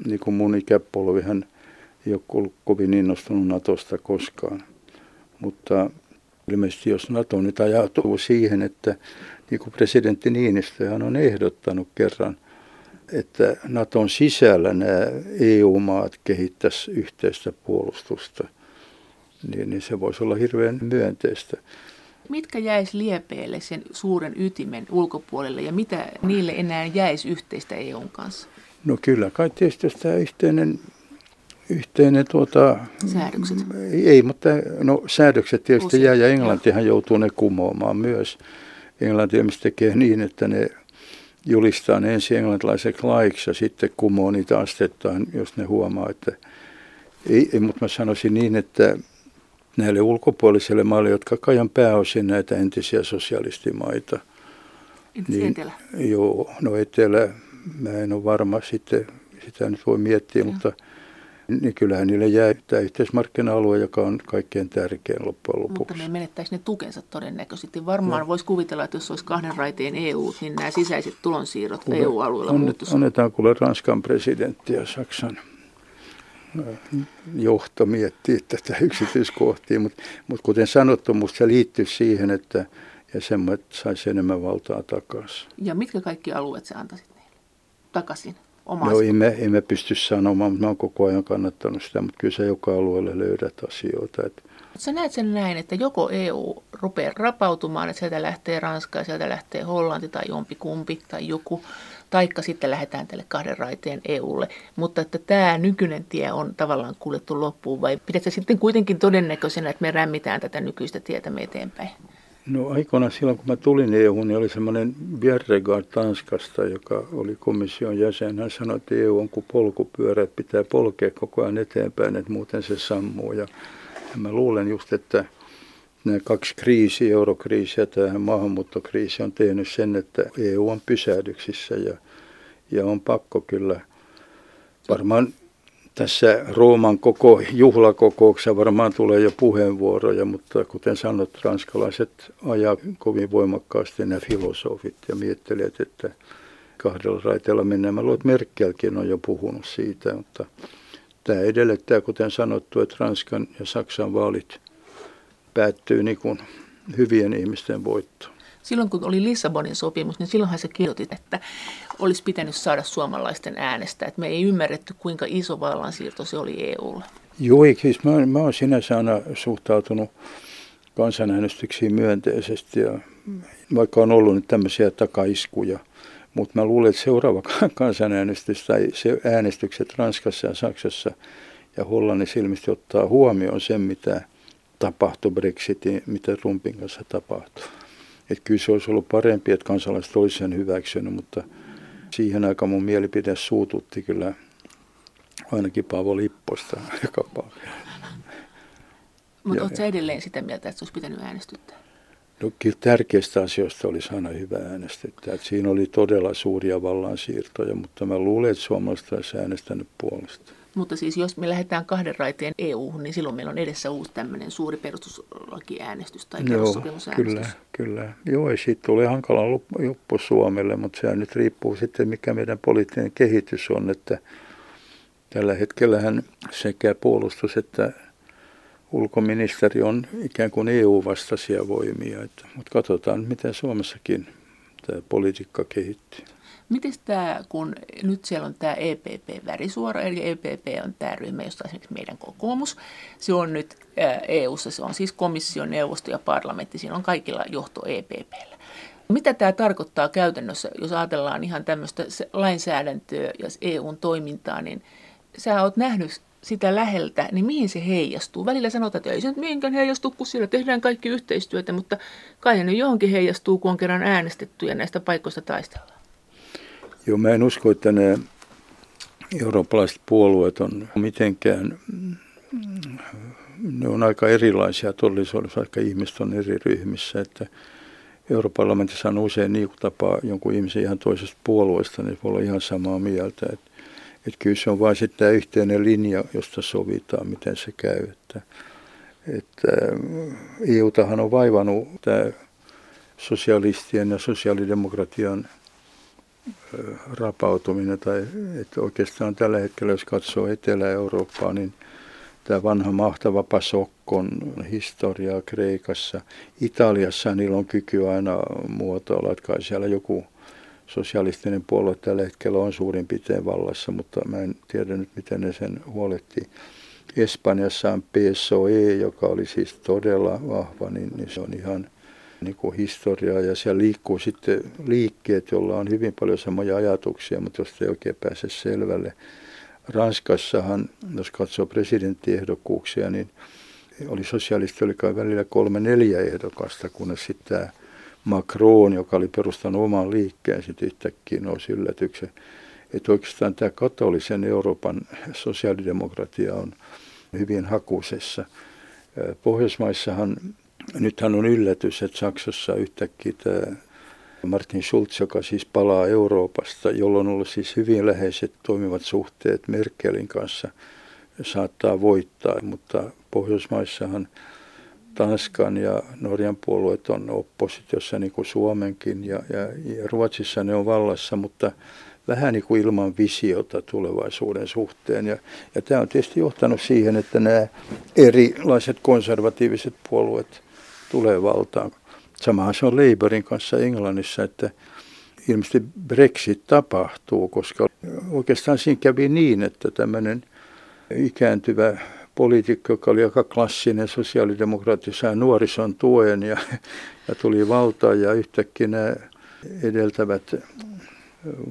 niin kuin mun ikäpolvihan ei ole ollut kovin innostunut Natosta koskaan. Mutta ilmeisesti jos Nato nyt ajautuu siihen, että niin kuin presidentti Niinistöhän on ehdottanut kerran, että Naton sisällä nämä EU-maat kehittäisivät yhteistä puolustusta – niin, niin se voisi olla hirveän myönteistä. Mitkä jäisi liepeelle sen suuren ytimen ulkopuolelle ja mitä niille enää jäisi yhteistä EUn kanssa? No kyllä kai tietysti tämä yhteinen, yhteinen tuota, Säädökset? Ei, mutta no, säädökset tietysti Usein. jää ja Englantihan joutuu ne kumoamaan myös. Englanti tekee niin, että ne julistaa ne ensin englantilaiseksi laiksi ja sitten kumoo niitä astettaan, jos ne huomaa, että ei, ei mutta mä sanoisin niin, että näille ulkopuolisille maille, jotka kai on pääosin näitä entisiä sosialistimaita. niin, Etelä? Joo, no Etelä, mä en ole varma sitten, sitä nyt voi miettiä, ja. mutta niin kyllähän niille jää tämä yhteismarkkina-alue, joka on kaikkein tärkein loppujen lopuksi. Mutta me menettäisi ne tukensa todennäköisesti. Varmaan no. voisi kuvitella, että jos olisi kahden raiteen EU, niin nämä sisäiset tulonsiirrot EU-alueella on, Annetaan kuule Ranskan presidentti ja Saksan johto miettii tätä yksityiskohtia, mutta, mutta kuten sanottu, minusta se liittyy siihen, että jäsenmaat saisi enemmän valtaa takaisin. Ja mitkä kaikki alueet se antaisit niille takaisin? Omaa no emme, emme pysty sanomaan, mutta olen koko ajan kannattanut sitä, mutta kyllä sä joka alueelle löydät asioita. Että Sä näet sen näin, että joko EU rupeaa rapautumaan, että sieltä lähtee Ranska ja sieltä lähtee Hollanti tai jompi kumpi tai joku, taikka sitten lähdetään tälle kahden raiteen EUlle. Mutta että tämä nykyinen tie on tavallaan kuljettu loppuun vai pidätkö sitten kuitenkin todennäköisenä, että me rämmitään tätä nykyistä tietä eteenpäin? No aikoinaan silloin, kun mä tulin EU, niin oli semmoinen Bjerregaard Tanskasta, joka oli komission jäsen. Hän sanoi, että EU on kuin polkupyörä, että pitää polkea koko ajan eteenpäin, että muuten se sammuu. Ja, ja mä luulen just, että nämä kaksi kriisiä, eurokriisi ja tämä maahanmuuttokriisi on tehnyt sen, että EU on pysähdyksissä ja, ja on pakko kyllä varmaan tässä Rooman koko juhlakokouksessa varmaan tulee jo puheenvuoroja, mutta kuten sanot, ranskalaiset ajaa kovin voimakkaasti nämä filosofit ja miettelevät, että kahdella raiteella mennään. Mä luulen, että Merkelkin on jo puhunut siitä, mutta tämä edellyttää, kuten sanottu, että Ranskan ja Saksan vaalit päättyy niin kuin hyvien ihmisten voittoon. Silloin kun oli Lissabonin sopimus, niin silloinhan se kirjoitit, että olisi pitänyt saada suomalaisten äänestä. Että me ei ymmärretty, kuinka iso vallansiirto se oli EUlle. Joo, siis mä, mä olen sinänsä aina suhtautunut kansanäänestyksiin myönteisesti, ja vaikka on ollut nyt tämmöisiä takaiskuja. Mutta mä luulen, että seuraava kansanäänestys tai se äänestykset Ranskassa ja Saksassa ja Hollannissa ilmeisesti ottaa huomioon sen, mitä tapahtui Brexitin, mitä Trumpin kanssa tapahtui. Että kyllä se olisi ollut parempi, että kansalaiset olisivat sen hyväksynyt, mutta siihen aikaan mun mielipide suututti kyllä ainakin Paavo Lipposta joka paljon. Mutta oletko edelleen sitä mieltä, että se olisi pitänyt äänestyttää? No kyllä tärkeistä asioista olisi aina hyvä äänestyttää. Että siinä oli todella suuria vallansiirtoja, mutta mä luulen, että suomalaiset olisi äänestänyt puolesta. Mutta siis jos me lähdetään kahden raiteen EU-hun, niin silloin meillä on edessä uusi tämmöinen suuri perustuslakiäänestys tai perussopimusäänestys. Kyllä, kyllä. Joo, ja siitä tulee hankala loppu Suomelle, mutta se nyt riippuu sitten, mikä meidän poliittinen kehitys on, että tällä hetkellähän sekä puolustus että ulkoministeri on ikään kuin EU-vastaisia voimia, että, mutta katsotaan, miten Suomessakin tämä politiikka kehittyy. Miten tämä, kun nyt siellä on tämä EPP-värisuora, eli EPP on tämä ryhmä, josta esimerkiksi meidän kokoomus, se on nyt EU-ssa, se on siis komission, neuvosto ja parlamentti, siinä on kaikilla johto EPPllä. Mitä tämä tarkoittaa käytännössä, jos ajatellaan ihan tämmöistä lainsäädäntöä ja EUn toimintaa, niin sä oot nähnyt sitä läheltä, niin mihin se heijastuu? Välillä sanotaan, että ei se nyt mihinkään heijastu, kun siellä tehdään kaikki yhteistyötä, mutta kai ne johonkin heijastuu, kun on kerran äänestetty ja näistä paikoista taistellaan. Joo, mä en usko, että ne eurooppalaiset puolueet on mitenkään, ne on aika erilaisia todellisuudessa, vaikka ihmiset on eri ryhmissä, että Euroopan parlamentissa on usein niin tapaa jonkun ihmisen ihan toisesta puolueesta, niin voi olla ihan samaa mieltä. Että, että kyllä se on vain sitten tämä yhteinen linja, josta sovitaan, miten se käy. Että, että EU-tahan on vaivannut tämä sosialistien ja sosiaalidemokratian rapautuminen, tai että oikeastaan tällä hetkellä, jos katsoo Etelä-Eurooppaa, niin tämä vanha mahtava Pasokkon historiaa Kreikassa. Italiassa niillä on kyky aina muotoilla, että kai siellä joku sosialistinen puolue tällä hetkellä on suurin piirtein vallassa, mutta mä en tiedä nyt, miten ne sen huolehtii. Espanjassa on PSOE, joka oli siis todella vahva, niin, niin se on ihan – niin historiaa ja siellä liikkuu sitten liikkeet, joilla on hyvin paljon samoja ajatuksia, mutta jos ei oikein pääse selvälle. Ranskassahan, jos katsoo presidenttiehdokkuuksia, niin oli sosialisti, oli kai välillä kolme neljä ehdokasta, kunnes sitten tämä Macron, joka oli perustanut oman liikkeen, sitten yhtäkkiä nousi yllätyksen. Että oikeastaan tämä katolisen Euroopan sosiaalidemokratia on hyvin hakusessa. Pohjoismaissahan nythän on yllätys, että Saksassa yhtäkkiä tämä Martin Schulz, joka siis palaa Euroopasta, jolla on ollut siis hyvin läheiset toimivat suhteet Merkelin kanssa saattaa voittaa, mutta Pohjoismaissahan Tanskan ja Norjan puolueet on oppositiossa niin kuin Suomenkin ja, ja, ja Ruotsissa ne on vallassa, mutta vähän niin kuin ilman visiota tulevaisuuden suhteen. Ja, ja tämä on tietysti johtanut siihen, että nämä erilaiset konservatiiviset puolueet tulee valtaan. Samahan se on Labourin kanssa Englannissa, että ilmeisesti Brexit tapahtuu, koska oikeastaan siinä kävi niin, että tämmöinen ikääntyvä poliitikko, joka oli aika klassinen sosiaalidemokraatti, sai nuorison tuen ja, ja tuli valtaan ja yhtäkkiä nämä edeltävät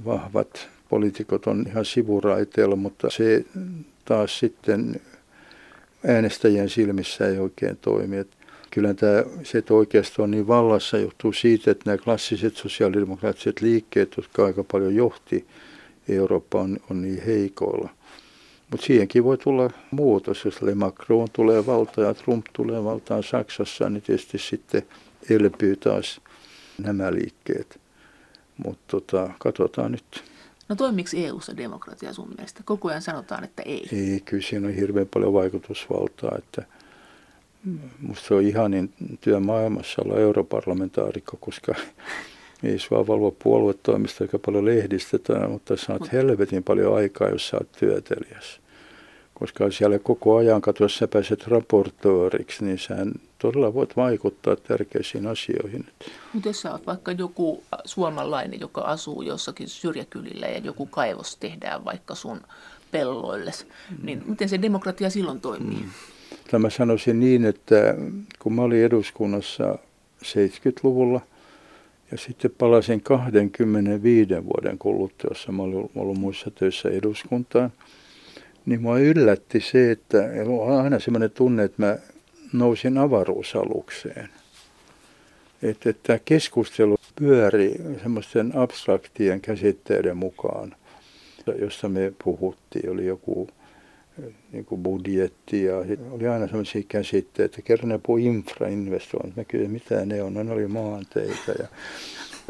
vahvat poliitikot on ihan sivuraiteella, mutta se taas sitten äänestäjien silmissä ei oikein toimi. Että kyllä tämä, se, että oikeastaan on niin vallassa, johtuu siitä, että nämä klassiset sosiaalidemokraattiset liikkeet, jotka aika paljon johti Eurooppa on, on niin heikoilla. Mutta siihenkin voi tulla muutos, jos Le Macron tulee valtaan ja Trump tulee valtaan Saksassa, niin tietysti sitten elpyy taas nämä liikkeet. Mutta tota, katsotaan nyt. No toimiiko EU-ssa demokratia sun mielestä? Koko ajan sanotaan, että ei. Ei, kyllä siinä on hirveän paljon vaikutusvaltaa. Että musta se on ihanin työ maailmassa olla europarlamentaarikko, koska ei sua valvo puoluetoimista eikä paljon lehdistetään, mutta saat helvetin paljon aikaa, jos sä oot työtelijäs. Koska siellä koko ajan, katso, jos sä pääset raportooriksi, niin sä todella voit vaikuttaa tärkeisiin asioihin. Mutta jos sä oot vaikka joku suomalainen, joka asuu jossakin syrjäkylillä ja joku kaivos tehdään vaikka sun pelloille, niin miten se demokratia silloin toimii? Mm. Mä sanoisin niin, että kun mä olin eduskunnassa 70-luvulla ja sitten palasin 25 vuoden kuluttua, jossa mä olin ollut muissa töissä eduskuntaan, niin mua yllätti se, että on aina semmoinen tunne, että mä nousin avaruusalukseen. Että, että keskustelu pyöri semmoisten abstraktien käsitteiden mukaan, jossa me puhuttiin. Oli joku niin kuin budjetti ja oli aina sellaisia käsitteitä. Ne puhui infrainvestoinnit. Mä kysyin, mitä ne on. No, ne oli maanteita. Ja,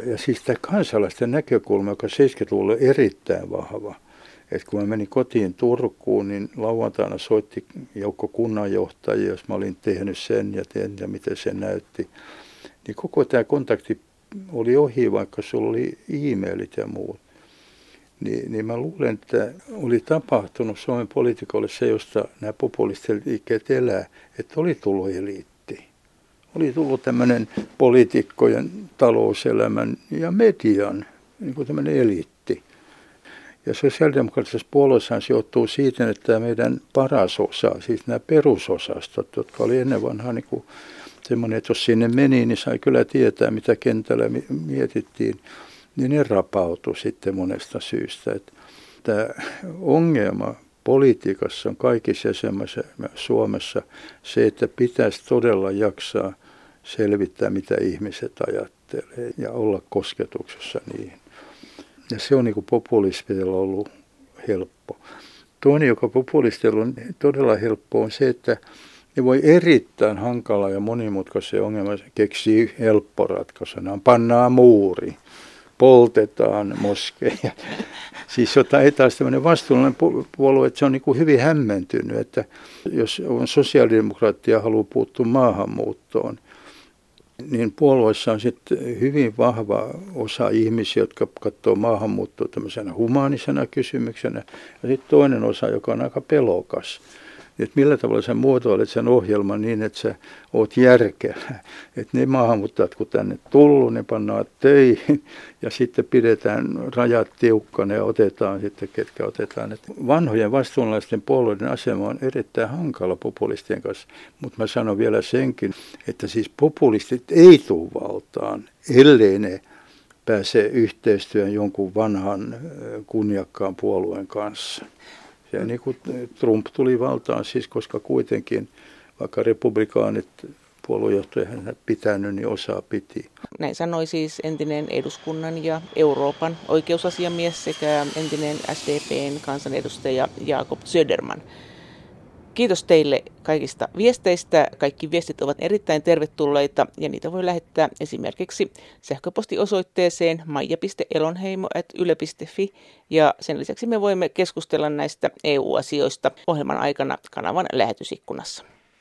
ja siis tämä kansalaisten näkökulma, joka 70-luvulla oli erittäin vahva – et kun mä menin kotiin Turkuun, niin lauantaina soitti joukko kunnanjohtajia, jos mä olin tehnyt sen ja tiedän, ja miten se näytti. Niin koko tämä kontakti oli ohi, vaikka sulla oli e-mailit ja muut. Niin, niin mä luulen, että oli tapahtunut Suomen poliitikolle se, josta nämä populistiset liikkeet elää, että oli tullut eliitti. Oli tullut tämmöinen poliitikkojen, talouselämän ja median niin kuin tämmöinen eliitti. Ja sosiaalidemokraattisessa puolueessa se johtuu siitä, että meidän paras osa, siis nämä perusosastot, jotka oli ennen vanhaa niin kuin semmoinen, että jos sinne meni, niin sai kyllä tietää, mitä kentällä mietittiin, niin ne rapautui sitten monesta syystä. Että tämä ongelma politiikassa on kaikissa jäsenmaissa Suomessa se, että pitäisi todella jaksaa selvittää, mitä ihmiset ajattelee ja olla kosketuksessa niihin. Ja se on niin populistilla ollut helppo. Toinen, joka populistilla on todella helppo, on se, että ne voi erittäin hankala ja monimutkaisen ongelman keksiä helpporatkaisuna. Pannaan muuri, poltetaan moskeja. Siis jota ei taas tämmöinen vastuullinen puolue, että se on niin kuin hyvin hämmentynyt, että jos on sosiaalidemokraattia haluaa puuttua maahanmuuttoon – niin puolueessa on sitten hyvin vahva osa ihmisiä, jotka katsoo maahanmuuttoa tämmöisenä humaanisena kysymyksenä, ja sitten toinen osa, joka on aika pelokas että millä tavalla sä muotoilet sen ohjelman niin, että sä oot järkeä. Että ne maahanmuuttajat, kun tänne tullut, ne pannaan töihin ja sitten pidetään rajat tiukkana ja otetaan sitten, ketkä otetaan. Et vanhojen vastuunlaisten puolueiden asema on erittäin hankala populistien kanssa, mutta mä sanon vielä senkin, että siis populistit ei tule valtaan, ellei ne pääse yhteistyön jonkun vanhan kunniakkaan puolueen kanssa. Ja niin kuin Trump tuli valtaan siis, koska kuitenkin vaikka republikaanit puoluejohtaja hän pitänyt, niin osaa piti. Näin sanoi siis entinen eduskunnan ja Euroopan oikeusasiamies sekä entinen SDPn kansanedustaja Jakob Söderman. Kiitos teille kaikista viesteistä. Kaikki viestit ovat erittäin tervetulleita ja niitä voi lähettää esimerkiksi sähköpostiosoitteeseen maija.elonheimo.yle.fi ja sen lisäksi me voimme keskustella näistä EU-asioista ohjelman aikana kanavan lähetysikkunassa.